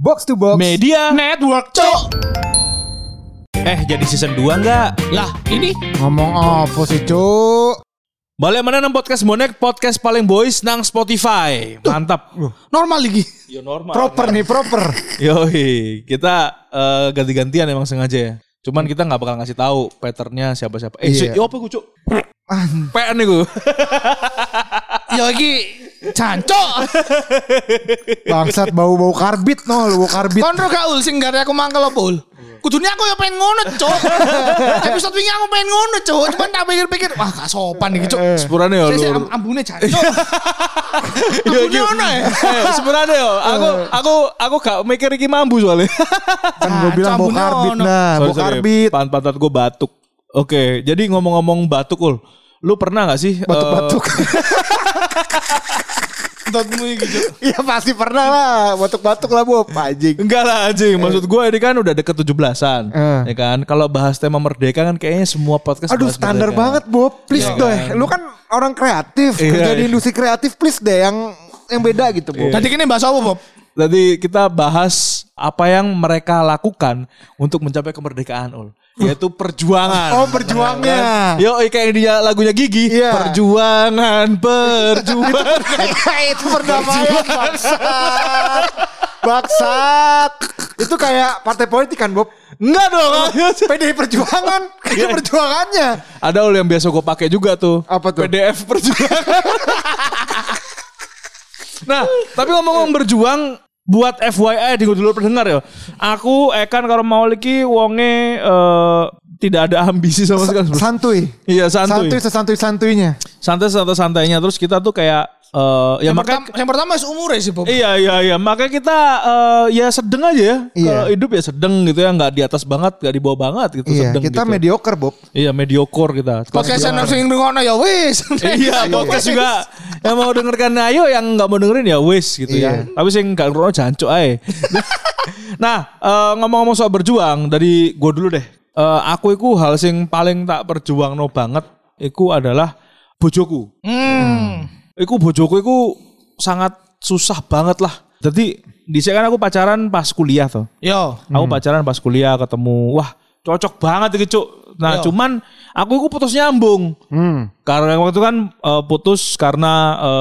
Box to Box. Media. Network, cok. Eh jadi season 2 enggak? Lah, ini? Ngomong apa sih cuk Balik mana nang podcast bonek? Podcast paling boys nang Spotify. Mantap. Normal lagi. Yo normal. Proper nih proper. Yoi Kita eh, ganti-gantian emang sengaja ya. Cuman kita nggak bakal ngasih tahu patternnya siapa-siapa. Eh, si- yo apa gue cuk? PN nih gue. Ya lagi cancok. Bangsat bau-bau karbit no lu bau karbit Konro gak ul sing gak aku mangkel ul. Kudunya aku ya pengen ngono, cok. Episode wingi aku pengen ngono, cok. Cuman tak pikir-pikir, wah gak sopan nih, cok. Sepurane yo Saya lur. am ambune cancok. Ambune ono ya. Eh, sepurane yo. Aku aku aku gak mikir iki mambu soalnya. Kan gue bilang bau Cabunnya karbit nah karbit Pan pantat gue batuk. Oke, jadi ngomong-ngomong batuk ul. Lu pernah gak sih? eh, Batuk-batuk iki, cok. Iya pasti pernah lah Batuk-batuk lah Bob Anjing Enggak lah anjing, maksud gue ini kan udah deket 17-an. Eh. Ya kan? Kalau bahas tema merdeka kan kayaknya semua podcast Aduh standar merdeka. banget Bob Please Iya deh kan? Lu kan orang kreatif Iya, Kerja di iya. industri kreatif Please deh yang yang beda gitu Bob Tadi kini bahas apa, Bob? Jadi kita bahas apa yang mereka lakukan untuk mencapai kemerdekaan ul. Yaitu perjuangan. Oh perjuangnya Yo, kayak dia lagunya Gigi. Iya. Perjuangan, perjuangan. itu perdamaian bangsat Bangsat Itu kayak partai politik kan Bob Enggak dong. PDI Perjuangan Itu perjuangannya Ada yang biasa gue pakai juga tuh. Apa tuh? PDF perjuangan. nah, tapi ngomong-ngomong berjuang buat FYI di dulu pendengar ya. Aku Ekan kalau mau lagi wonge eh, tidak ada ambisi sama sekali. Santuy Iya santuy. Santuy sesantuy-santuynya Santai santai santainya terus kita tuh kayak eh, ya Yang makanya pertama, yang pertama seumur sih, Bob. Iya iya iya makanya kita eh, ya sedeng aja ya. Iya. Kalau hidup ya sedeng gitu ya nggak di atas banget nggak di bawah banget gitu Iya sedeng kita gitu. mediocre Bob Iya mediocre kita. Podcast yang sing ngono ya wis. Iya, podcast juga yang mau dengarkan ayo yang nggak mau dengerin ya wis gitu ya. Iya. Tapi sing nggak ngerono jancuk ae. nah, eh, ngomong-ngomong soal berjuang dari gue dulu deh. Eh, aku itu hal sing paling tak perjuang no banget iku adalah bojoku. Hmm. Iku bojoku iku sangat susah banget lah. Jadi di sini kan aku pacaran pas kuliah tuh. Yo. Aku pacaran pas kuliah ketemu, wah cocok banget iki cuk. Nah Yo. cuman aku itu putus nyambung. hmm. Karena waktu itu kan eh, putus karena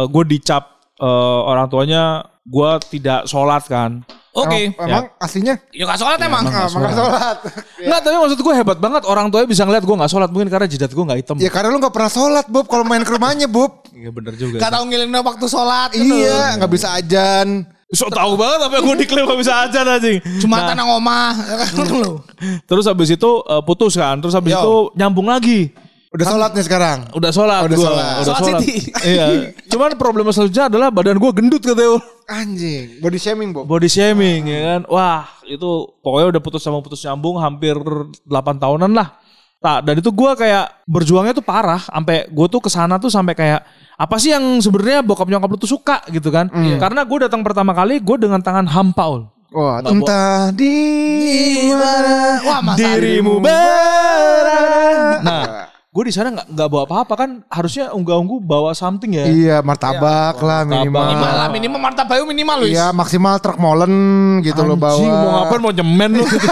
gue dicap eh, orang tuanya gue tidak sholat kan. Oke. Emang, emang aslinya Ya gak sholat emang. Ah, emang gak sholat Enggak tapi maksud gue hebat banget orang tuanya bisa ngeliat gue nggak sholat mungkin karena jidat gue nggak hitam. Ya karena lu gak pernah sholat Bob Kalau main ke rumahnya Bob Iya bener juga. Gak tau ngiling waktu sholat. gitu. Iya gak bisa ajan So tahu banget apa yang gue diklaim gak bisa aja anjing. Cuma Nah, tanah omah. Kan lu. terus habis itu eh, putus kan. Terus habis Yo. itu nyambung lagi. Udah sholat nih sekarang Udah sholat Udah gua. sholat. Udah Sholat sholat. Iya. Cuman problem selanjutnya adalah badan gue gendut katanya. Anjing Body shaming Bob Body shaming ya kan. Wah itu pokoknya udah putus sama putus nyambung hampir 8 tahunan lah. Nah, dan itu gue kayak berjuangnya tuh parah. Sampai gue tuh ke sana tuh sampai kayak apa sih yang sebenarnya bokap nyokap lu tuh suka gitu kan? Karena gue datang pertama kali gue dengan tangan hampa ul. Wah entah di mana Wah, Dirimu berada. Nah, gue di sana nggak nggak bawa apa-apa kan? Harusnya unggah-ungguh bawa something ya. Iya martabak lah martabak. minimal Minimal lah, minimal martabayu minimal lu. Iya maksimal truk molen gitu lo bawa Anjing, mau ngapain mau nyemen lu gitu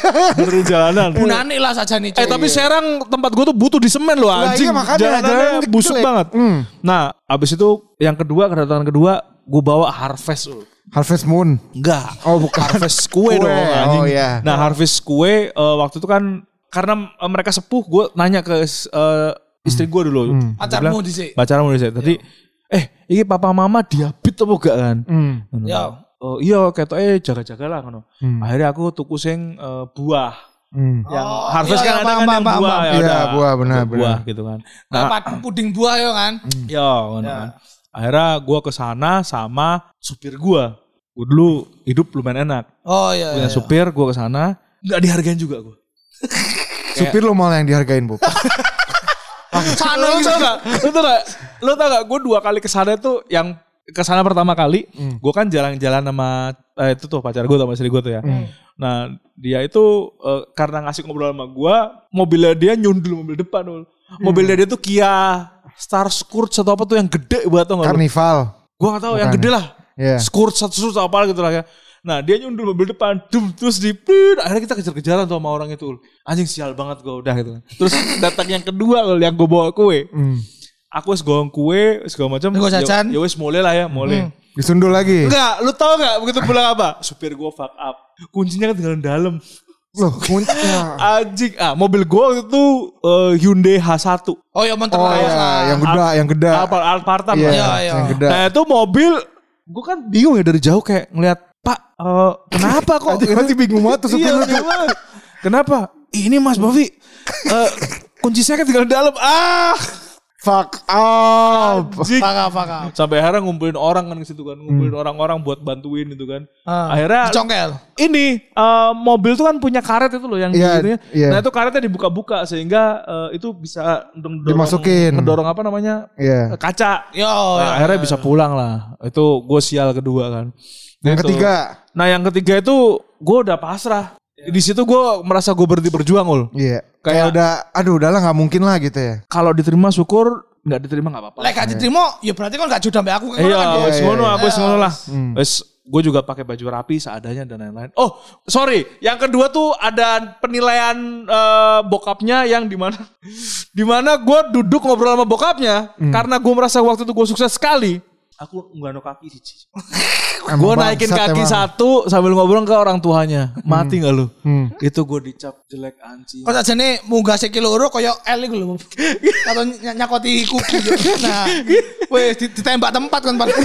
dari jalanan. Bunani lah saja nih. Eh tapi Serang tempat gue tuh butuh di semen loh Lah, anjing. iya, makanya Jalanannya jalan busuk jelek. banget. Hmm. Nah abis itu yang kedua kedatangan kedua gue bawa Harvest. Harvest Moon Enggak. Oh, bukan. Harvest kue, Kue, dong anjing. oh, iya. Nah Harvest kue eh, waktu itu kan karena eh, mereka sepuh gue nanya ke eh, istri gue dulu. Hmm. Dia Pacarmu bilang, dhisik. Pacarmu di Tadi eh ini papa mama diabit apa gak kan? hmm. Yo. Oh iya ketoknya jaga-jaga lah ngono. Hmm. Akhirnya aku tuku sing eh, buah. Hmm. Yang Oh, harvest iya, kan iya, ada kan yang buah ya Iya, buah, benar, buah benar. gitu kan. Nah, Nah, puding buah ya kan. ya, ngono Ya. kan. Akhirnya gua ke sana sama supir gua. Gua dulu hidup lumayan enak. Oh iya. Punya iya. supir gua ke sana nggak dihargain juga Supir lo malah yang dihargain Bob Sana Lu tau gak? Lu tau gak? Lu tau gak? Gue dua kali ke sana tuh yang ke sana pertama kali, Hmm. gue kan jalan-jalan sama eh, itu tuh pacar gue sama istri gue tuh ya. Hmm. Nah dia itu eh, karena ngasih ngobrol sama gue, mobilnya dia nyundul mobil depan. Ul. Mobilnya dia tuh Kia Star Scourge atau apa tuh yang gede banget tau gak lu? Karnival Gue gak tahu yang gede lah. Iya. Scourge satu atau apa gitu lah ya. Nah dia nyundul mobil depan, dum, terus di akhirnya kita kejar-kejaran tuh sama orang itu. Anjing sial banget gue udah gitu. Terus datang yang kedua Ul, yang gue bawa kue. Hmm. Aku wis gorong kue, segala macam. Gue. Ya ya wis mulai lah ya, mulai. Disundul lagi. Enggak, lu tau gak begitu pulang apa? Supir gue fuck up. Kuncinya kan tinggal dalam. Loh, kuncinya. Anjing, ah mobil gue waktu itu eh, Hyundai H1. Oh ya mentor Oh ya, yang gede, yang gede. Alphard, Alphard Iya. Iya, iya. yang gede. Nah itu mobil, gue kan bingung ya dari jauh kayak ngeliat, Pak, eh, kenapa kok? Anjing, masih bingung banget tuh supir Iya, gimana? Kenapa? Ini Mas Bovi, eh, kunci saya kan tinggal di dalam. Ah, Fuck up. Anjing. Faka, faka. Sampai akhirnya ngumpulin orang kan ke situ kan, ngumpulin Hmm. orang-orang buat bantuin itu kan. Ah, Akhirnya Congkel. ini eh, mobil tuh kan punya karet itu loh yang Iya, gitunya. iya. Nah itu karetnya dibuka-buka sehingga eh, itu bisa mendorong, Dimasukin. mendorong apa namanya Iya. eh, kaca. Yo, Nah, ya. akhirnya bisa pulang lah. Itu gue sial kedua kan. Yang Gitu. ketiga. Nah yang ketiga itu gue udah pasrah. Di situ gue merasa gue berhenti berjuang ul. Iya. Kayak Kayak- udah, aduh udahlah nggak mungkin lah gitu ya. Kalau diterima syukur, nggak diterima nggak apa-apa. Lek gak diterima, ya berarti kan gak jodoh aku. kan Iya, kan, wes iya, ngono, iya. aku wes ngono lah. Hmm. Wes gue juga pakai baju rapi seadanya dan lain-lain. Oh, sorry. Yang kedua tuh ada penilaian eh, bokapnya yang di mana di mana gue duduk ngobrol sama bokapnya Hmm. karena gue merasa waktu itu gue sukses sekali. Aku nggak no kaki sih. gue naikin kaki emang. satu sambil ngobrol ke orang tuanya. Mati nggak lu? Hmm. Itu gue dicap jelek anjing. Kok saja nih munggah sekilo loro koyo L iku lho. Atau ny- nyakoti kuku. Nah, wes di- ditembak tempat kan Pak.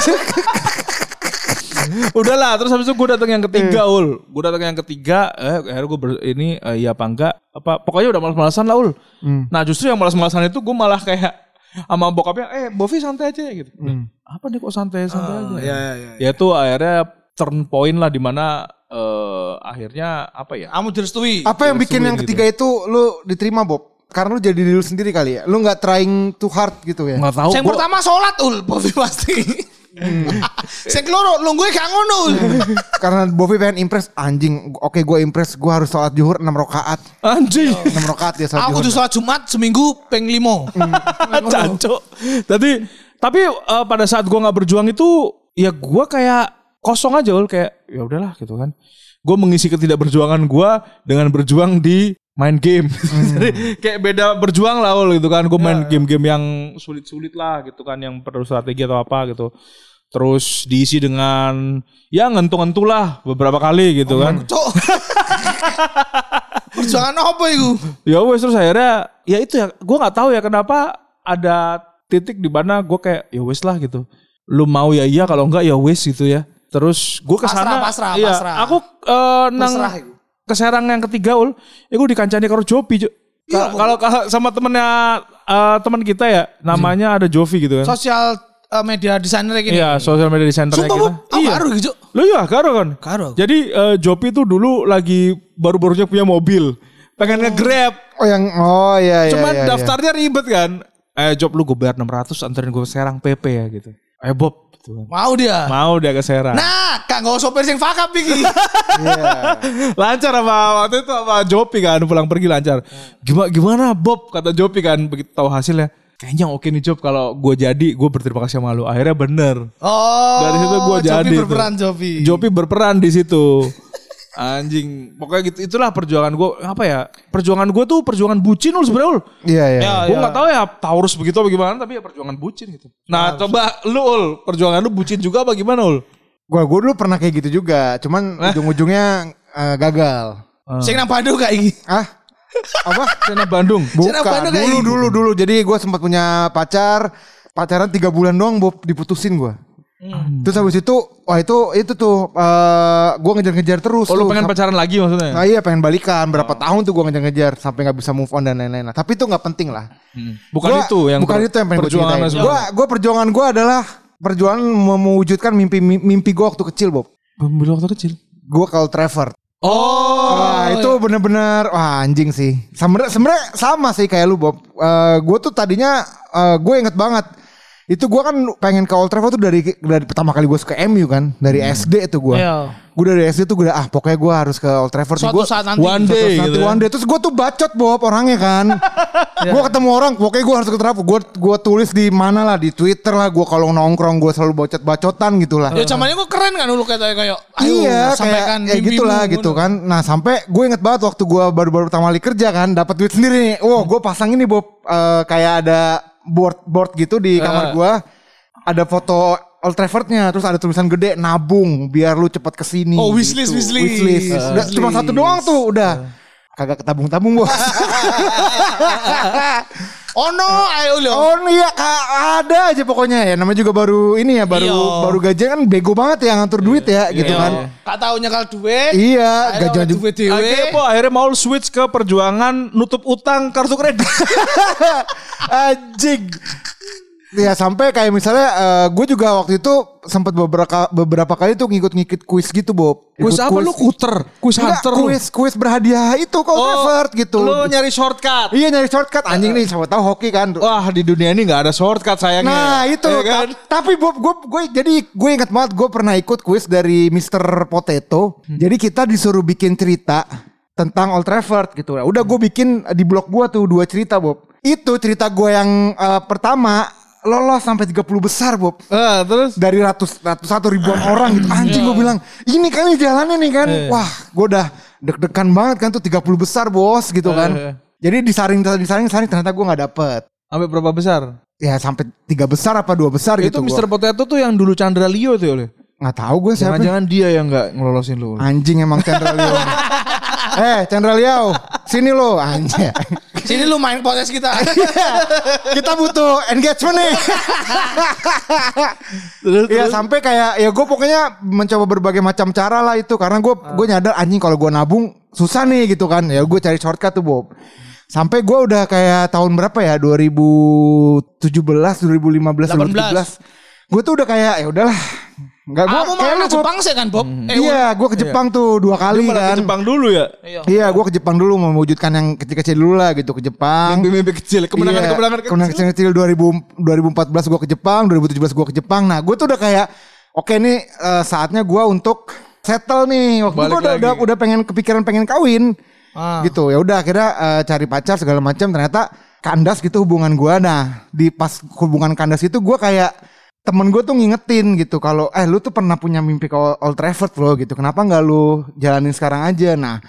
Udahlah, terus habis itu gue datang yang ketiga, Ul. Gue datang yang ketiga, eh akhirnya gue ini eh, iya apa enggak? Apa pokoknya udah malas-malasan lah, Ul. Hmm. Nah, justru yang malas-malasan itu gue malah kayak sama bokapnya, "Eh, Bovi santai aja gitu." Hmm. Apa nih kok santai-santai aja? Iya, iya, iya. Ya itu akhirnya turn point lah di mana eh akhirnya apa ya? Kamu direstui. Apa yang bikin yang gitu. ketiga itu lu diterima Bob? Karena lu jadi diri lu sendiri kali ya. Lu nggak trying too hard gitu ya. Nggak tahu. Yang gua- pertama sholat ul, Bovi pasti. Sing keloro lungguhe gak ngono. Karena Bovi pengen impress anjing. Oke gue impress gue harus sholat zuhur 6 rakaat. Anjing. 6 rakaat ya sholat Aku tuh sholat Jumat seminggu peng limo. Cancok. Tadi tapi eh, pada saat gua nggak berjuang itu ya gua kayak kosong aja ul kayak ya udahlah gitu kan. Gue mengisi ketidakberjuangan gua dengan berjuang di main game. Jadi kayak beda berjuang lah ul gitu kan. Gue main game-game yang sulit-sulit lah gitu kan yang perlu strategi atau apa gitu. Terus diisi dengan ya ngentu-ngentu lah beberapa kali gitu kan. Cok. Perjuangan apa iku? Ya wes terus akhirnya ya itu ya gue nggak tahu ya kenapa ada titik di mana gue kayak ya wes lah gitu. Lu mau ya iya kalau enggak ya wes gitu ya. Terus gue ke sana, Pasrah, pasrah, iya, pasrah. aku eh, nang Pasrah iku. ke Serang yang ketiga ul, gue dikancani karo Jopi. Iya, Ka- Kalau kalau sama temennya eh, teman kita ya, namanya ada Jovi gitu kan. Sosial eh, media designer kayak gini. Iya, sosial media designer Sumpah, kita. Iya. baru gitu. Lo ya karo kan? Karo. Jadi eh, Jopi tuh dulu lagi baru-barunya punya mobil. Pengen nge-grab. Oh yang oh iya iya. Cuman iya, iya. daftarnya ribet kan. Eh Job lu gue bayar 600 anterin gue Serang PP ya gitu. Eh Bob. Gitu kan. Mau dia. Mau dia ke Serang. Nah, kak nggak sopir sing fakap iki. Iya. lancar sama waktu itu sama Jopi kan pulang pergi lancar. Gimana gimana Bob kata Jopi kan begitu tahu hasilnya. Kayaknya oke nih Job kalau gue jadi gue berterima kasih sama lu. Akhirnya bener. Oh. Dari situ gua Jopi jadi tuh. berperan Jopi. Jopi berperan di situ. Anjing, pokoknya gitu itulah perjuangan gue apa ya? Perjuangan gue tuh perjuangan bucin ul sebenarnya ul. Iya iya. Ya, gue ya. nggak tahu ya Taurus begitu apa gimana tapi ya perjuangan bucin gitu. Nah, coba lu ul, perjuangan lu bucin juga apa gimana ul? Gua gua dulu pernah kayak gitu juga. Cuman ujung-ujungnya eh, gagal. Sing nang Bandung gak iki? Ah? Apa? Sena Bandung. Bukan. Cina Bandung kayak Dulu dulu dulu. Jadi gue sempat punya pacar. Pacaran tiga bulan doang Bob diputusin gue. Hmm. Terus habis itu, wah itu itu tuh eh gue ngejar-ngejar terus. Oh, lu pengen pacaran lagi maksudnya? Nah iya pengen balikan Oh. berapa tahun tuh gue ngejar-ngejar sampai nggak bisa move on dan lain-lain. Nah, Tapi itu nggak penting lah. Hmm. Bukan Gua- itu yang bukan per- itu yang pengen gue ceritain. Gue gue perjuangan gue adalah perjuangan mewujudkan mimpi mimpi gue waktu kecil Bob. Belum waktu kecil. Gue kalau Trevor. Oh, Wah itu bener-bener wah anjing sih. Sebenernya sebenarnya sama sih kayak lu Bob. gue tuh tadinya gue inget banget Itu gue kan pengen ke Old Trafford tuh dari dari pertama kali gue ke MU kan, dari SD itu gue. Iya. Gue dari SD tuh gue ah pokoknya gue harus ke Old Trafford. Suatu Gua- saat nanti. One day Nanti gitu ya. one day terus gue tuh bacot Bob orangnya kan. gue ketemu orang pokoknya gue harus ke Trafford. Gue gue tulis di mana lah di Twitter lah. Gue kalau nongkrong gue selalu bacot-bacotan gitu lah. Ya zamannya gue keren kan dulu kayak kayak ayo iya sampaikan kayak, kayak mimpimu, gitulah ngono. gitu kan. Nah sampai gue inget banget waktu gue baru-baru pertama kali kerja kan dapat duit sendiri nih. Wow gue pasang ini Bob eh, kayak ada board board gitu di kamar gue. Ada foto Old Traffordnya terus ada tulisan gede nabung biar lu cepet ke sini. Oh, wishlist, wishlist. Wishlist. Udah, cuma satu doang tuh udah. Kagak ketabung-tabung bos. Oh no, ayo lo. oh iya ada aja pokoknya ya. Namanya juga baru ini ya baru Iya. baru gajian kan bego banget ya ngatur duit ya gitu kan. Kak taunya kalau duit. Iya, gajian juga. duit dewe. Akhirnya po, akhirnya mau switch ke perjuangan nutup utang kartu kredit. Anjing. Ya sampai kayak misalnya gue juga waktu itu sempat beberapa beberapa kali tuh ngikut-ngikut kuis gitu Bob. Kuis apa lu kuter? Kuis Enggak, hunter lu? kuis kuis berhadiah itu kok Trafford gitu. Lu nyari shortcut. Iya nyari shortcut anjing nih siapa tahu hoki kan. Wah di dunia ini nggak ada shortcut sayangnya. Nah itu Ya kan? ta- tapi Bob gue gue jadi gue ingat banget gue pernah ikut kuis dari Mr. Potato. Hmm. Jadi kita disuruh bikin cerita tentang Old Trafford gitu. Udah gue bikin di blog gue tuh dua cerita Bob. Itu cerita gue yang eh, pertama lolos sampai 30 besar Bob. Ah, terus Dari ratus ratus satu ribuan orang gitu. Anjing gue bilang ini kali jalannya nih kan. Wah gue udah deg-degan banget kan tuh 30 besar bos gitu kan. Eh. Jadi disaring disaring disaring ternyata gue nggak dapet. sampai berapa besar? Ya sampai tiga besar apa dua besar itu gitu. Mr. Potato tuh yang dulu Chandra Leo tuh ya. Oleh. Nggak tahu gue siapa. Jangan-jangan dia yang nggak ngelolosin lu. Anjing emang Chandra Liao. eh Chandra Liao, sini lo anjing. Sini lu main podcast kita. Kita butuh engagement nih. Iya sampai kayak ya gue pokoknya mencoba berbagai macam cara lah itu. Karena gue gue nyadar anjing kalau gue nabung susah nih gitu kan. Ya gue cari shortcut tuh Bob. Sampai gue udah kayak tahun berapa ya? 2017 2015 2017 gue tuh udah kayak ya udahlah nggak gue Kamu malah ke Jepang sih kan Bob? Eh, iya gue ke Jepang tuh dua kali Malah kan ke Jepang dulu ya. Iya. Iya, gue ke Jepang dulu mewujudkan yang kecil-kecil dulu lah gitu ke Jepang. Mimpi-mimpi kecil, kemenangan-kemenangan Iya, kecil. kemenangan kecil-kecil 2000, 2014 gue ke Jepang, 2017 gue ke Jepang. Nah, gue tuh udah kayak oke nih eh, saatnya gue untuk settle nih. Waktu Balik gue udah, lagi. udah udah pengen kepikiran pengen kawin. Ah. Gitu. Ya udah akhirnya eh, cari pacar segala macam ternyata kandas gitu hubungan gue. Nah, di pas hubungan kandas itu gue kayak temen gue tuh ngingetin gitu kalau eh lu tuh pernah punya mimpi ke Old Trafford loh gitu. Kenapa nggak lu jalanin sekarang aja? Nah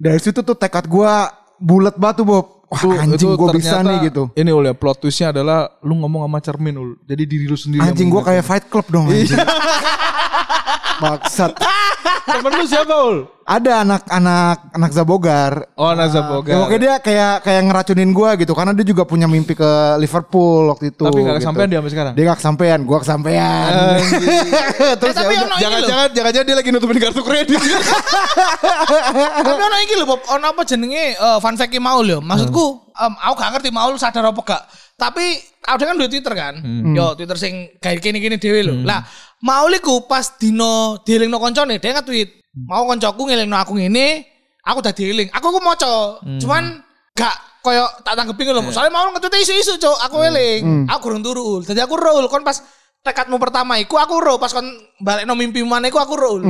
dari situ tuh tekad gue bulat batu Bob. Wah Tuh, anjing itu gue bisa nih gitu. Ini ul ya plot twistnya adalah lu ngomong sama cermin ul. Jadi diri lu sendiri. anjing gue kayak fight club dong anjing maksud Temen lu siapa ul? ada anak-anak anak Zabogar Oh Naza Ya, Boga. pokoknya dia kayak kayak ngeracunin gue gitu karena dia juga punya mimpi ke Liverpool waktu itu. Tapi gak gitu. kesampean dia sampai sekarang. Dia gak kesampean, gue kesampean. Terus Eh, tapi ya ini. Jangan-jangan jangan-jangan dia lagi nutupin kartu kredit. Tapi ono iki lho Bob, ono apa jenenge eh, fun fact Maul yo. Maksudku em, aku gak ngerti Maul sadar apa gak. Tapi aku kan duwe Twitter kan. Yo Twitter sing kayak gini-gini dhewe lho. Lah Maul iku pas dino dielingno koncone dia nge-tweet, mau koncoku ngelingno aku ngene, aku udah dieling. Aku ku maca. Cuman gak koyo tak tanggepi lho. Soalnya mau nge-tweet isu-isu, Cuk. Aku eling. Aku kurang turu. Jadi aku roll kon pas tekadmu pertama iku aku roll pas kon balekno mimpi mana iku aku roll.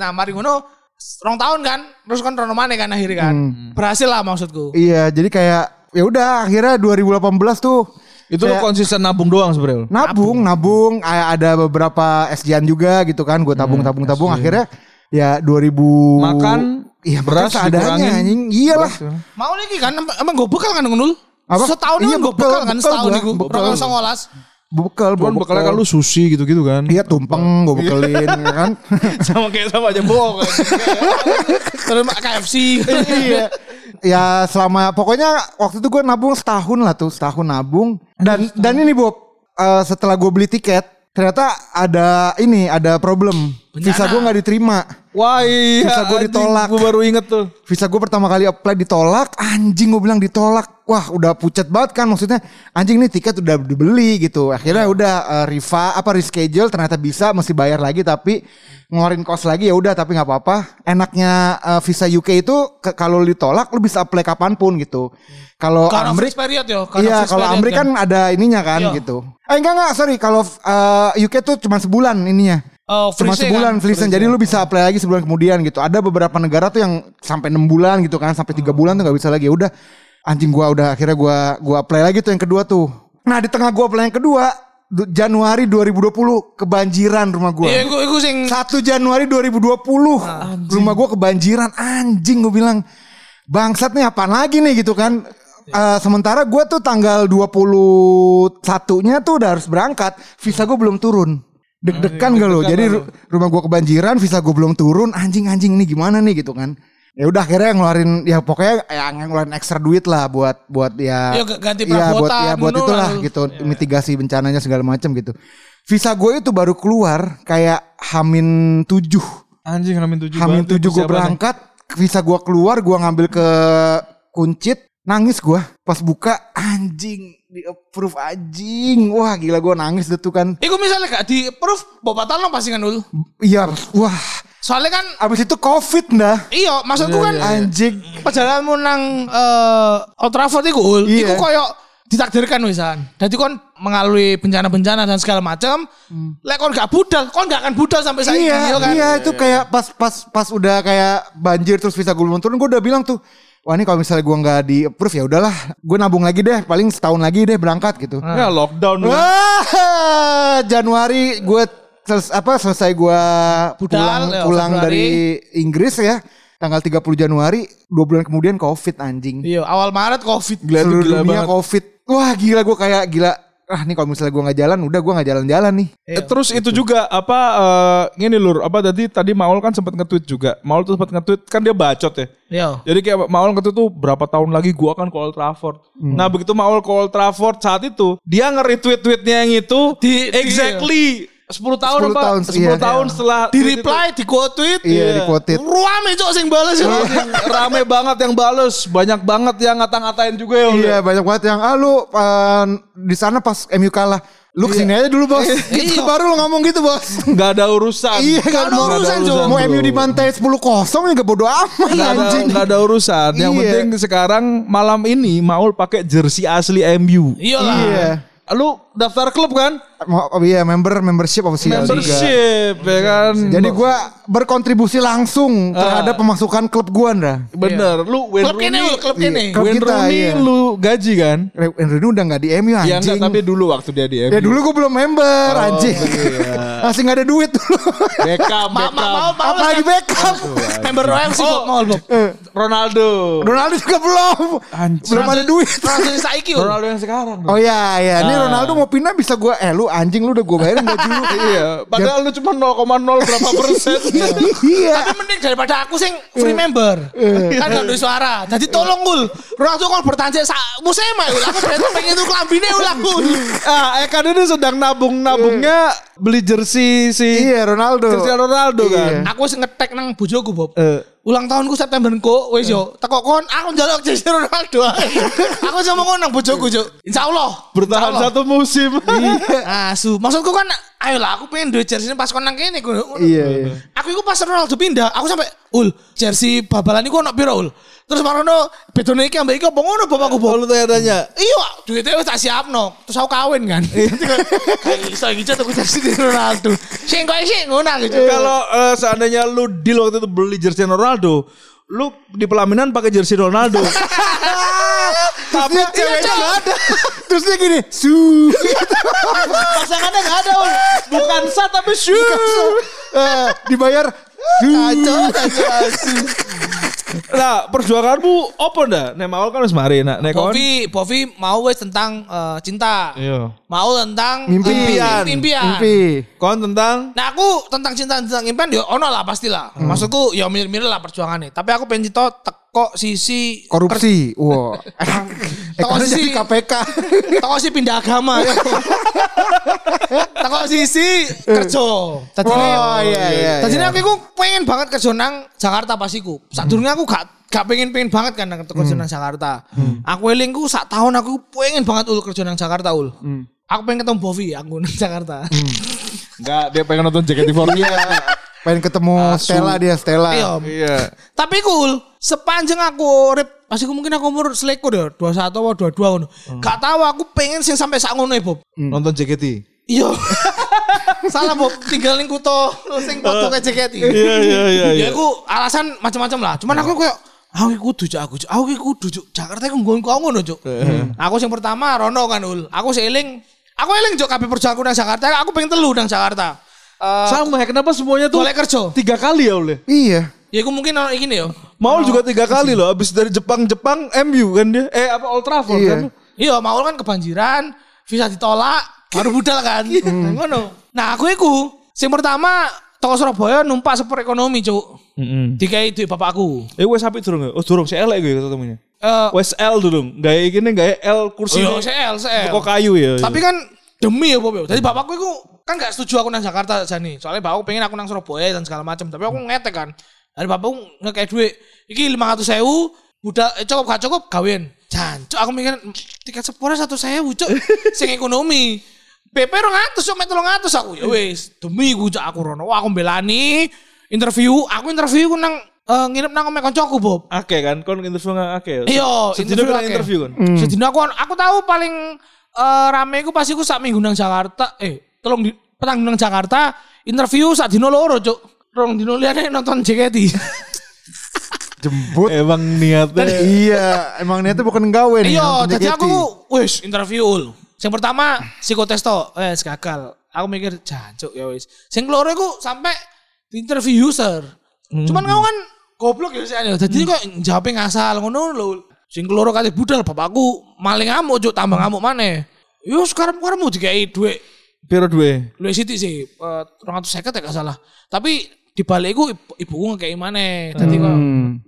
Nah, mari ngono rong tahun kan terus kan rono maneh kan akhirnya kan berhasil lah maksudku Iya, jadi kayak ya udah akhirnya 2018 tuh Itu Kayak- konsisten nabung doang sebenarnya. Ul. nabung, nabung, ada beberapa SJan juga gitu kan, gue tabung, tabung, tabung, akhirnya ya 2000 Makan, iya beras dikurangin. anjing, iyalah. mau lagi kan em- emang gue bekal kan ngunul Apa? setahun Iya, kan gue bekal, bekal kan bekal setahun itu bekal. songolas Bekal, Cuman bawa bekalnya kan lu sushi gitu-gitu kan. Iya tumpeng gue bekelin ya kan. sama kayak sama aja bohong. terus KFC iya. Ya selama pokoknya waktu itu gue nabung setahun lah tuh, setahun nabung. Dan dan ini Bob, eh, setelah gue beli tiket, ternyata ada ini ada problem. Visa gue nggak diterima. Wah iya. Visa gua ditolak. Gue baru inget tuh. Visa gue pertama kali apply ditolak, anjing gue bilang ditolak. Wah udah pucat banget kan maksudnya anjing nih tiket udah dibeli gitu. Akhirnya udah uh, riva apa reschedule ternyata bisa mesti bayar lagi tapi ngeluarin kos lagi ya udah tapi nggak apa-apa. Enaknya uh, visa UK itu kalau ditolak lu bisa apply kapan pun gitu. Kalau Amrik freeze period yo. karena Iya, kalau Amrik kan ada ininya kan Iya. gitu. Eh enggak enggak, sorry. Kalau uh, UK tuh cuma sebulan ininya. Oh, Cuma sebulan kan? freeze Jadi lu bisa apply lagi sebulan kemudian gitu. Ada beberapa negara tuh yang sampai enam bulan gitu kan, sampai tiga bulan tuh nggak bisa lagi. Ya Udah anjing gua udah akhirnya gua gua apply lagi tuh yang kedua tuh. Nah, di tengah gua apply yang kedua du- Januari 2020 kebanjiran rumah gua. Iya, gue gue sing 1 Januari 2020 rumah gua kebanjiran anjing gue bilang bangsat nih apaan lagi nih gitu kan Eh, sementara gua tuh tanggal 21-nya tuh udah harus berangkat visa gue belum turun deg-degan gak lo jadi ru- rumah gua kebanjiran visa gue belum turun anjing-anjing nih gimana nih gitu kan ya udah akhirnya ngeluarin ya pokoknya yang ngeluarin ekstra duit lah buat buat ya Ya, ganti ya buat ya buat itulah lah. gitu mitigasi bencananya segala macam gitu visa gue itu baru keluar kayak hamin tujuh Anjing Hamin tujuh. Hamin tujuh gue berangkat, visa gue keluar, gue ngambil ke kuncit, nangis gue. Pas buka, anjing, di approve anjing. Wah gila gue nangis deh tuh kan. Iku misalnya gak di proof bapak lo pasti kan dulu. Iya, wah. Soalnya kan Abis itu covid dah. iya maksudku kan Anjing. perjalananmu nang eh Old Trafford iku Ul, Iya. iku koyo ditakdirkan wisan. Jadi kon mengalami bencana-bencana dan segala macam. Lek kon gak budal, kon gak akan budal sampai saiki iya, iya kan. iya itu kayak pas pas pas udah kayak banjir terus visa gue belum turun, gue udah bilang tuh, wah ini kalau misalnya gue nggak di approve ya udahlah, gue nabung lagi deh, paling setahun lagi deh berangkat gitu. Ya lockdown. Wah, Januari gue seles- apa selesai gue pulang ya, pulang Februari. dari Inggris ya. Tanggal 30 Januari, dua bulan kemudian Covid anjing. Iya, awal Maret Covid. Gila, itu Seluruh gila dunia banget. Covid. Wah gila gue kayak gila. Ah nih kalau misalnya gue nggak jalan, udah gue nggak jalan-jalan nih. Eh, Terus itu juga apa eh gini lur apa tadi tadi Maul kan sempat nge-tweet juga. Maul tuh sempat nge-tweet kan dia bacot ya. Iya. Jadi kayak Maul nge-tweet tuh berapa tahun lagi gua akan ke Old Trafford. Nah begitu Maul ke Old Trafford saat itu dia nge-retweet tweetnya yang itu Di- di- exactly 10 tahun 10 apa? tahun, 10 iya. tahun setelah Di reply, di quote tweet. Iya di quoted. Ruame cok sing bales ya. Yang rame banget yang bales, banyak banget yang ngata-ngatain juga ya. Iya banyak banget yang ah lu eh, di sana pas MU kalah. Lu ke sini aja dulu bos. Gitu baru lu ngomong gitu bos. Nggak ada urusan. Iya kan ada urusan, Jo. Mau. MU dibantai 10 kosong juga bodo amat ada, anjing. nggak ada urusan. Yang Iya. penting sekarang malam ini Maul pakai jersey asli MU. Iyalah. Iya. Lu daftar klub kan? Mau oh iya member membership official juga. Membership ya kan. Jadi gua berkontribusi langsung terhadap pemasukan klub gua Ndra. bener. Lu Wayne Klub ini, Rooney- Ul, klub ini. Klub Wayne kita, Rooney iya. lu gaji kan? Henry udah nggak di MU Ya anjing. enggak tapi dulu waktu dia di MU. Ya dulu gua belum member Oh, anjing. iya. Masih nggak ada duit dulu. Beckham, Ma- ma- Beckham. mau mau Apalagi backup. member Royal sih Bob, mau Bob. Eh, Ronaldo. Ronaldo juga belum. Anjing. Belum ada duit. Ronaldo yang saiki Ul. Ronaldo yang sekarang. Oh iya iya, ini Ah. Ronaldo mau pindah bisa gua eh lu anjing lu udah gua bayarin gaji lu. Iya, padahal lu cuma 0,0 berapa persen. Iya. Tapi mending daripada aku sing free member. Kan gak duwe suara. Jadi tolong Ul. Ronaldo kon bertanya sak musim ae Ul. Aku pengen pengen itu klambine Ul aku. ah, Eka ini sedang nabung-nabungnya beli jersey si Iya Ronaldo. Cristiano Ronaldo kan. Iya. Aku ngetek nang bojoku Bob. Eh. Ulang tahunku September kok wis yo. Teko kon aku njaluk jersey Ronaldo. aku sama kon nang bojoku, Cuk. Insyaallah. Bertahan satu musim. Asu. Maksudku kan ayolah aku pengen duwe jersey pas kon nang kene. Iya iya. Aku iku pas Ronaldo pindah, aku sampai ul jersey babalan iku ono piro ul. Terus marono bedone iki ambek iki apa ngono bapakku bol. lu tanya-tanya. Iya, duitnya wis tak siapno. Terus aku kawin kan. Kayak iso iki tuku jersey di Ronaldo. Sing koyo sing ngono gitu. Kalau eh, seandainya lu deal waktu itu beli jersey Ronaldo, lu di pelaminan pakai jersey Ronaldo. Tapi Iya, ceweknya nggak ada. Terus dia gini, su. Pasangannya gak ada, Ul. Bukan sa tapi shu. Eh, dibayar su. Kacau, kacau. Nah, perjuanganmu apa ndak? Nek mau kan wis mari, nak nek. Povi, Povi mau wes tentang eh, cinta. Iya. Mau tentang Mimpi. eh, impian. Mimpi. Kon tentang Nah aku tentang cinta tentang impian ya ono lah pastilah. Maksudku ya mirip-mirip lah perjuangannya. Tapi aku pengen cerita kok sisi Korupsi. Wah. Toko Ekonomi sisi- KPK. toko si pindah agama toko sisi kerja. Tadi Oh, iya, iya, Tadi iya. aku pengen banget kerja nang Jakarta pas iku. Sadurunge aku gak gak pengen pengen banget kan nang kerja nang Jakarta. Aku elingku sak tahun aku pengen banget ul kerja nang Jakarta ul. Aku pengen ketemu Bovi aku nang Jakarta. Enggak, dia pengen nonton JKT48. Pengen ketemu Stella dia, Stella. Iya. Iya. Tapi cool, sepanjang aku urip pasti aku mungkin aku umur selikur ya, 21 atau 22 ngono. Gak tahu aku pengen sing sampai sak ngono ya, Bob. Nonton JKT. Iya. Salah Bob, tinggal ning kuto sing foto kayak JKT. Iya iya iya Ya iya. aku alasan macam-macam lah. Cuman aku kayak aku kudu Cuk, aku Cuk. aku kudu Cuk. Jakarta iku nggon kok ngono Cuk. Aku sing pertama Rono kan ul. Aku seeling aku eling Cuk kabeh perjalanan nang Jakarta, aku pengen telu nang Jakarta. Eh Sama ya, kenapa semuanya tuh golek kerja. tiga kali ya oleh? Iya. Ya aku mungkin iki nih yo. Maul juga tiga kali loh, abis dari Jepang Jepang MU kan dia, eh apa Old Trafford Iya. kan? Iya, Maul kan kebanjiran, visa ditolak, baru budal kan. Nah, ngono. Nah, aku iku sing pertama toko Surabaya numpak super ekonomi, Cuk. Heeh. Dikai duit bapakku. Eh wes apik durung ya? Oh durung si elek gue ketemunya. Eh, Wes L durung, gaya gini gaya L kursi oh, CL, CL. kok kayu ya. Tapi kan demi ya, Bob. ya. Jadi bapakku itu kan gak setuju aku nang Jakarta jani. Soalnya bapakku pengen aku nang Surabaya dan segala macam. Tapi aku ngetek kan. Dari bapakku ngekei duit. Iki 500 sewu. Udah eh, cukup gak cukup kawin. Jancuk aku mikir "Hmm, tiket sepura satu sewu cuk. Sing ekonomi. PP rong atus cuk metu rong atus aku. Ya wis demi cuk aku rono. Wah aku belani interview. Aku interview ku nang eh, nginep nang omeh koncoku Bob. Ake kan, kon interview nggak ake ya? Iya, Sedina interview kena akeh. interview kan? Sedina aku aku tahu paling eh, rame ku pasti ku sak minggu nang Jakarta. Eh, tolong di petang nang Jakarta interview sak dino loro, Cuk. Rong dino liyane nonton JKT. Jemput. Emang niatnya. iya, emang niatnya bukan gawe nih. Iya, JKT. aku wis interview. Yang pertama psikotesto, eh gagal. Aku mikir jancuk ya wis. Sing keloro iku sampai di interview user. Cuman kau kan goblok ya sih. Jadi kok jawabnya ngasal ngono lho. Sing keloro kali budal bapakku maling ngamuk juk tambah ngamuk maneh. Yo sekarang mau dikai duit Piro duwe? Lu siti sih, eh, orang ratus seket ya gak salah. Tapi di balik iku ibu, ibuku ngekei mana. Tadi kok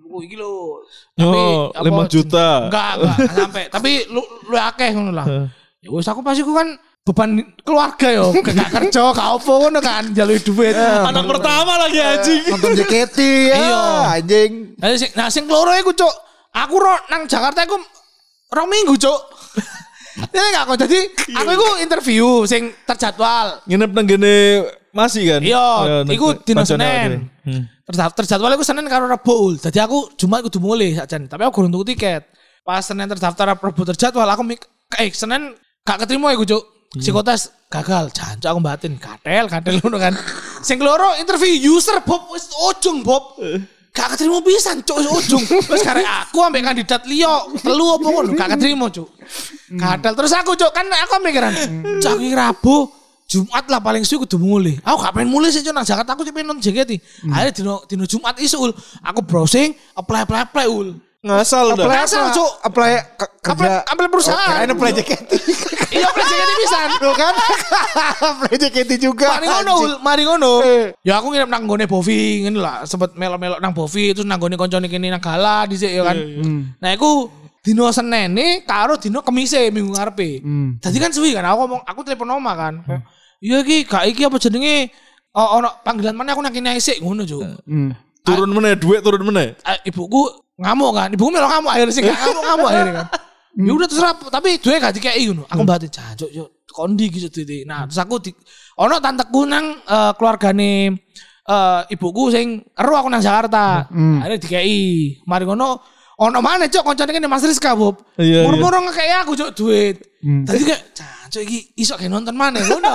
ibuku iki lho. Oh, apa, 5 juta. Enggak enggak sampai. Tapi lu lu akeh ngono lah. Ya wis aku pasti ku kan beban keluarga yo, gak kerja, gak opo ngono kan, jalur duit. Anak pertama lagi anjing. nonton JKT ya, Iya. anjing. Nah, sing, nah sing keloro iku, Cuk. Aku ro, nang Jakarta iku rong minggu, Cuk. Ini gak kok. Jadi aku iku interview sing terjadwal. Nginep nang gene masih kan? Iya, iku dino Senin. Hmm. Terjadwal, iku Senin karo Rebo. Ul. Jadi aku Jumat kudu mulai sajan. Tapi aku kurang tuku tiket. Pas Senin terdaftar Rebo terjadwal aku mik eh Senin gak keterima iku, Cuk. Psikotes gagal. Jancuk aku batin. Katel, katel ngono kan. Sing keloro interview user Bob wis ujung Bob. Gak keterima pisan, Cuk, wis ujung. Wis karek aku ambek kandidat liya telu apa ngono, gak keterima, Cuk. Katel terus aku, Cuk, kan aku mikiran, Cuk, iki Rabu Jumat lah paling suwi kudu mulai. Aku gak pengen mulai sih nang Jakarta aku pengen nonton JKT. Akhirnya dino, dino Jumat isu ul. Aku browsing, apply apply apply ul. Ngasal udah. Apply Asal, Cuk. Apply ke- kerja. Apply, apply perusahaan. Oh, kirain apply JKT. Iya apply JKT pisan. Tuh kan? apply JKT juga. Mari ngono, mari ngono. Ya aku nginep nang gone Bovi ngene lah, sempet melo-melo nang Bovi terus nang gone koncone kene nang Gala dhisik ya kan. Nah, iku dino Senin nih karo dino Kemise minggu ngarepe. Jadi kan suwi kan aku ngomong aku telepon oma kan. Iya iki gak iki apa jenenge Oh, ono panggilan mana aku nang kene sik ngono, Cuk. Hmm. Turun mana duit turun mana? Eh, ibuku ngamuk kan. Ibuku melo ngamuk akhirnya sih gak ngamuk-ngamuk akhirnya kan. Ya udah terserah tapi duwe gak dikei ngono. Aku batin jancuk yo kondi gitu titik. Nah, terus aku di ono tanteku nang eh, keluargane eh ibuku sing ero aku nang Jakarta. Akhirnya dikei. Mari ngono ono mana cok koncone kene Mas Rizka, Bob. Iya, iya. Moro-moro ngekei aku cok duit. Tadi kayak jancuk iki iso kayak nonton mana ngono.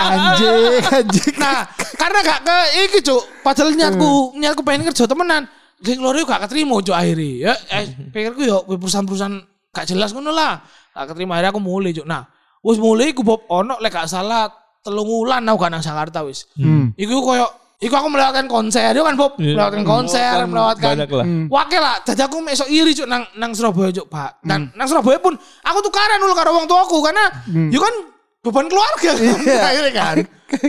Anjing, anjing. Nah, karena gak ke iki cuk, padahal niatku niatku pengen kerja temenan. Sing loro iku gak keterima cuk akhirnya. Ya eh, pikirku yo perusahaan-perusahaan gak jelas ngono lah. Gak keterima akhirnya aku mulai cuk. Nah, wis mulai iku Bob ono lek gak salah telung wulan aku gak nang Jakarta wis. Hmm. Iku koyo Iku aku melewatkan konser, yo kan Bob, Iya. melewatkan konser, Kan melewatkan banyak lah. Wakil lah, jadi aku mesok iri cuk nang nang Surabaya cuk, Pak. Dan nang Surabaya pun aku tukaran dulu karo wong tuaku karena yo kan beban keluarga kan akhirnya kan.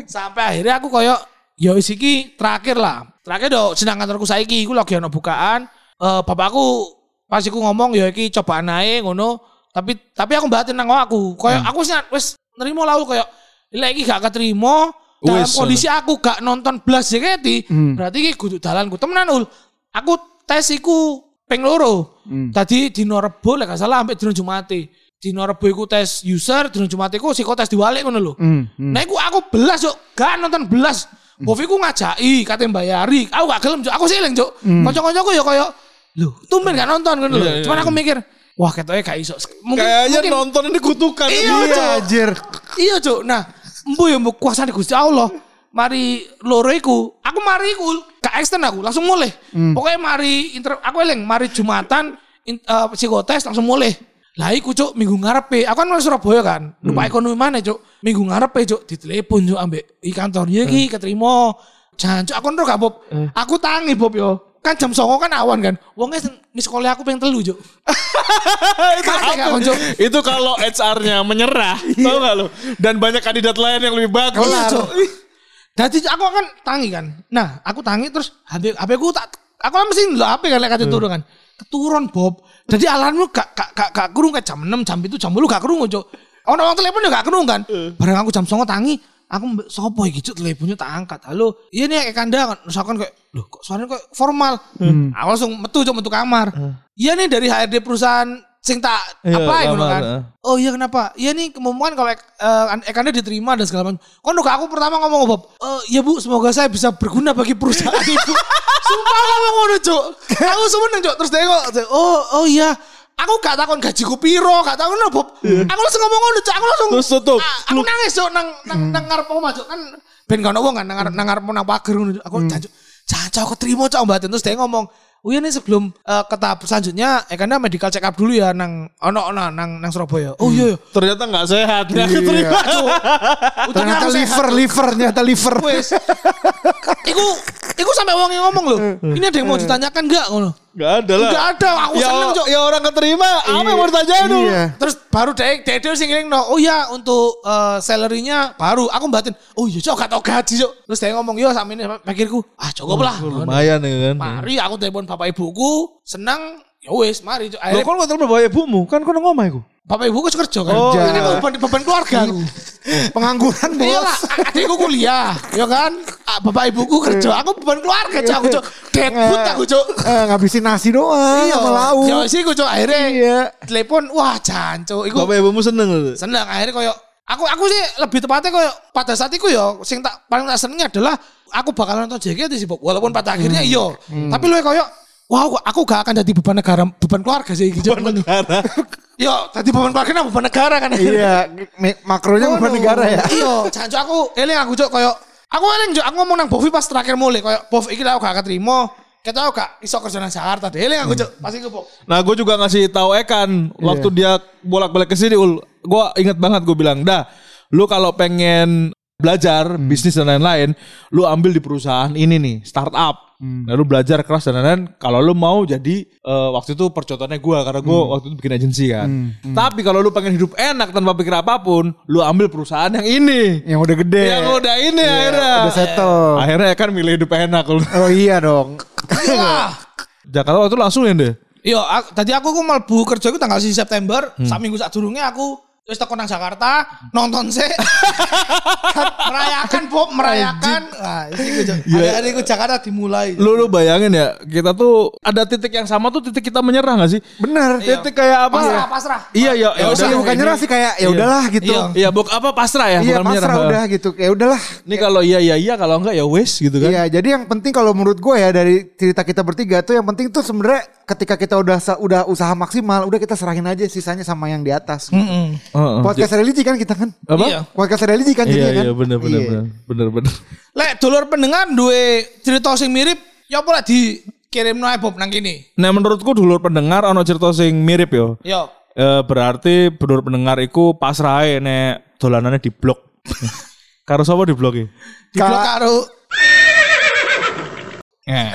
Sampai akhirnya aku koyo yo wis iki terakhir lah. terakhir do senang kantorku saiki iku lagi ana bukaan. Eh bapakku pas iku ngomong ya iki cobaan ae ngono. Tapi tapi aku batin nang aku. Kayak aku wis wis nerimo lau kayak lek iki gak keterima dalam Wis, kondisi aku gak nonton blas JKT, berarti iki kudu dalanku temenan ul. Aku tes iku ping loro. Tadi dino Rebo lek gak salah sampai dino Jumate. Dino Rebo iku tes user, dino Jumate iku psikotes diwalik ngono lho. Hmm, hmm. Nah iku aku belas cuk, gak nonton belas. Bovi ku ngajaki, kate bayari. Aku gak gelem cuk, aku sih eling cuk. Kanca-kancaku ya kaya lho, tumben gak nonton ngono lho. Iya, iya, Cuman aku mikir, wah ketoknya gak iso. Mungkin, Kayaknya mungkin- nonton ini kutukan. Iya, Iya Cok. anjir. Iya cuk. Nah, embu ya embu kuasane Gusti Allah. Mari loro iku, aku mari iku gak extend aku langsung mulai. Pokoknya mari inter aku eling mari Jumatan in, eh, psikotes langsung mulai. Lah iku cuk minggu ngarepe, aku kan nang Surabaya kan. Lupa ekonomi mana cuk. Minggu ngarepe cuk ditelepon cuk ambek i kantor iki keterima. Jangan cuk aku nro gak Bob. Aku tangi Bob yo. Kan jam songo kan awan kan. Wongnya di sekolah aku pengen telu gak kon, Cuk? Itu kalau HR-nya menyerah, tahu nggak lo? Dan banyak kandidat lain yang lebih bagus. Iya. Jadi aku akan tangi kan. Nah, aku tangi terus HP HP ku tak aku kan mesti ndelok HP kan lek kate turun kan. Keturun Bob. Jadi alarmmu gak gak gak gak kurung kayak jam 6, jam itu jam 10 gak kurung Cok. Ono wong telepon ya gak kurung kan. Bareng aku jam 09 tangi, aku sopo iki Cuk teleponnya tak angkat. Halo, iya nih kayak kanda kan. Misalkan kayak, loh kok suaranya kayak formal. Aku langsung metu Cok metu kamar. Iya nih dari HRD perusahaan sing tak Iya, apa kamar, kan. eh. Oh iya kenapa? Iya nih kemungkinan kalau uh, Ekanda diterima dan segala macam. Kon aku pertama ngomong Bob, "Eh, ya Bu, semoga saya bisa berguna bagi perusahaan itu." Sumpah aku ngomong ngono, Cuk. Aku seneng, Cuk. Terus dia kok, "Oh, oh iya." Aku gak takon gajiku piro, gak takon no, Bob. Aku langsung ngomong ngono, Cuk. Aku langsung Terus tutup. Ah, aku nangis, Cuk, nang nang nang ngarep omah, Cuk. Kan ben gak ono wong kan nang ngarep nang ngarep nang pager ngono. Aku jancuk, jancuk aku terima, Cuk, Mbak. Terus dia ngomong, Oh iya nih sebelum eh, ke tahap selanjutnya, eh karena medical check up dulu ya nang ono ono nang nang Surabaya. Oh iya, iya. Ternyata nggak sehat. Nggak Iya. keterima. Ternyata liver, liver, ternyata liver. Wes. iku iku sampai wong yang ngomong loh. Ini ada yang mau ditanyakan enggak Nggak ada lah. Enggak ada, aku ya, seneng, Cok. ya orang keterima, apa yang mau ditanyain dulu? Iya. Terus baru dek dek dek sing ngiling no. Oh iya untuk eh, salary-nya baru aku batin. Oh iya cok gak tau gaji cok. Terus dia ngomong yo sama ini pikirku. Ah cukup lah. Lumayan ya kan. Mari aku telepon bapak ibuku. Senang. Ya wes mari. Lo Akhirnya kok nggak telepon bawa ibumu? Kan kau ngomong aku. bapak ibuku kerja kan. Oh, Ini iya. beban, beban keluarga aku. Pengangguran Iya bos. lah, adikku kuliah, ya kan? Ah, Bapak ibuku kerja, aku beban keluarga, cok. Aku cok, deadwood aku cok. Eh, ngabisin nasi doang Iya, sama lauk. Ya sih aku cok akhirnya Iya. telepon, wah janco. Iku Bapak ibumu seneng seneng akhirnya koyo aku aku sih lebih tepatnya koyo pada saat itu ya sing tak paling tak senengnya adalah aku bakalan nonton JKT sih walaupun pada akhirnya iya tapi lu koyo wah aku, aku gak akan jadi beban negara beban keluarga sih gitu. Karena yo jadi beban keluarga nah beban negara kan. Iya, makronya bukan negara ya. iya jancu aku eling aku cok koyo aku eling cok aku ngomong nang Bovi pas terakhir mulai koyo Bov iki lah aku gak keterima kita aku gak iso kerja nang Jakarta deh eling aku cok pasti gue Nah gue juga ngasih tahu Ekan waktu dia bolak-balik ke sini ul, gue inget banget gue bilang, dah, lu kalau pengen belajar bisnis dan lain-lain, lu ambil di perusahaan ini nih startup, nah, lu belajar keras dan lain-lain. Kalau lu mau jadi eh, waktu itu percontohannya gue karena gue waktu itu bikin agensi kan. Tapi kalau lu pengen hidup enak tanpa pikir apa pun, lu ambil perusahaan yang ini, Yang udah gede. yang udah ini Iya, akhirnya. Udah settle. Akhirnya Ekan milih hidup enak. Ul. Oh iya dong. Wah Jakarta waktu itu langsung ya deh. Iya, aku- tadi aku ku mlebu kerja ku tanggal 1 September, sak minggu sak durunge aku wis teko nang Jakarta, nonton sih. merayakan Bob, merayakan. Nah, iki ku Jakarta dimulai. lu lu bayangin ya kita tuh ada titik yang sama tuh titik kita menyerah gak sih Bener. Iya. titik kayak apa Pasrah, pasrah. iya iya Ya udah bukan nyerah sih kayak ya Iya. udahlah gitu. Iya. iya buk apa pasrah ya Iya bukan menyerah pasrah udah gitu. Ya udahlah. ini kalau iya iya iya kalau enggak ya wes gitu kan Iya, jadi yang penting kalau menurut gue ya dari cerita kita bertiga tuh yang penting tuh sebenarnya ketika kita udah sa- udah usaha maksimal, udah kita serahin aja sisanya sama yang di atas. Heeh. Heeh. Podcast religi kan kita kan? apa Iya. Podcast religi kan iya jadinya kan? iya bener bener Iya. bener bener bener Lek dulur pendengar duwe cerita sing mirip, ya apa lek dikirim ae Bob nang kene. nah menurutku dulur pendengar ono cerita sing mirip yo Yo. Eh, berarti dulur pendengar iku pasrah ae nek dolanannya di blok karo sapa di blok Di blok karo Eh.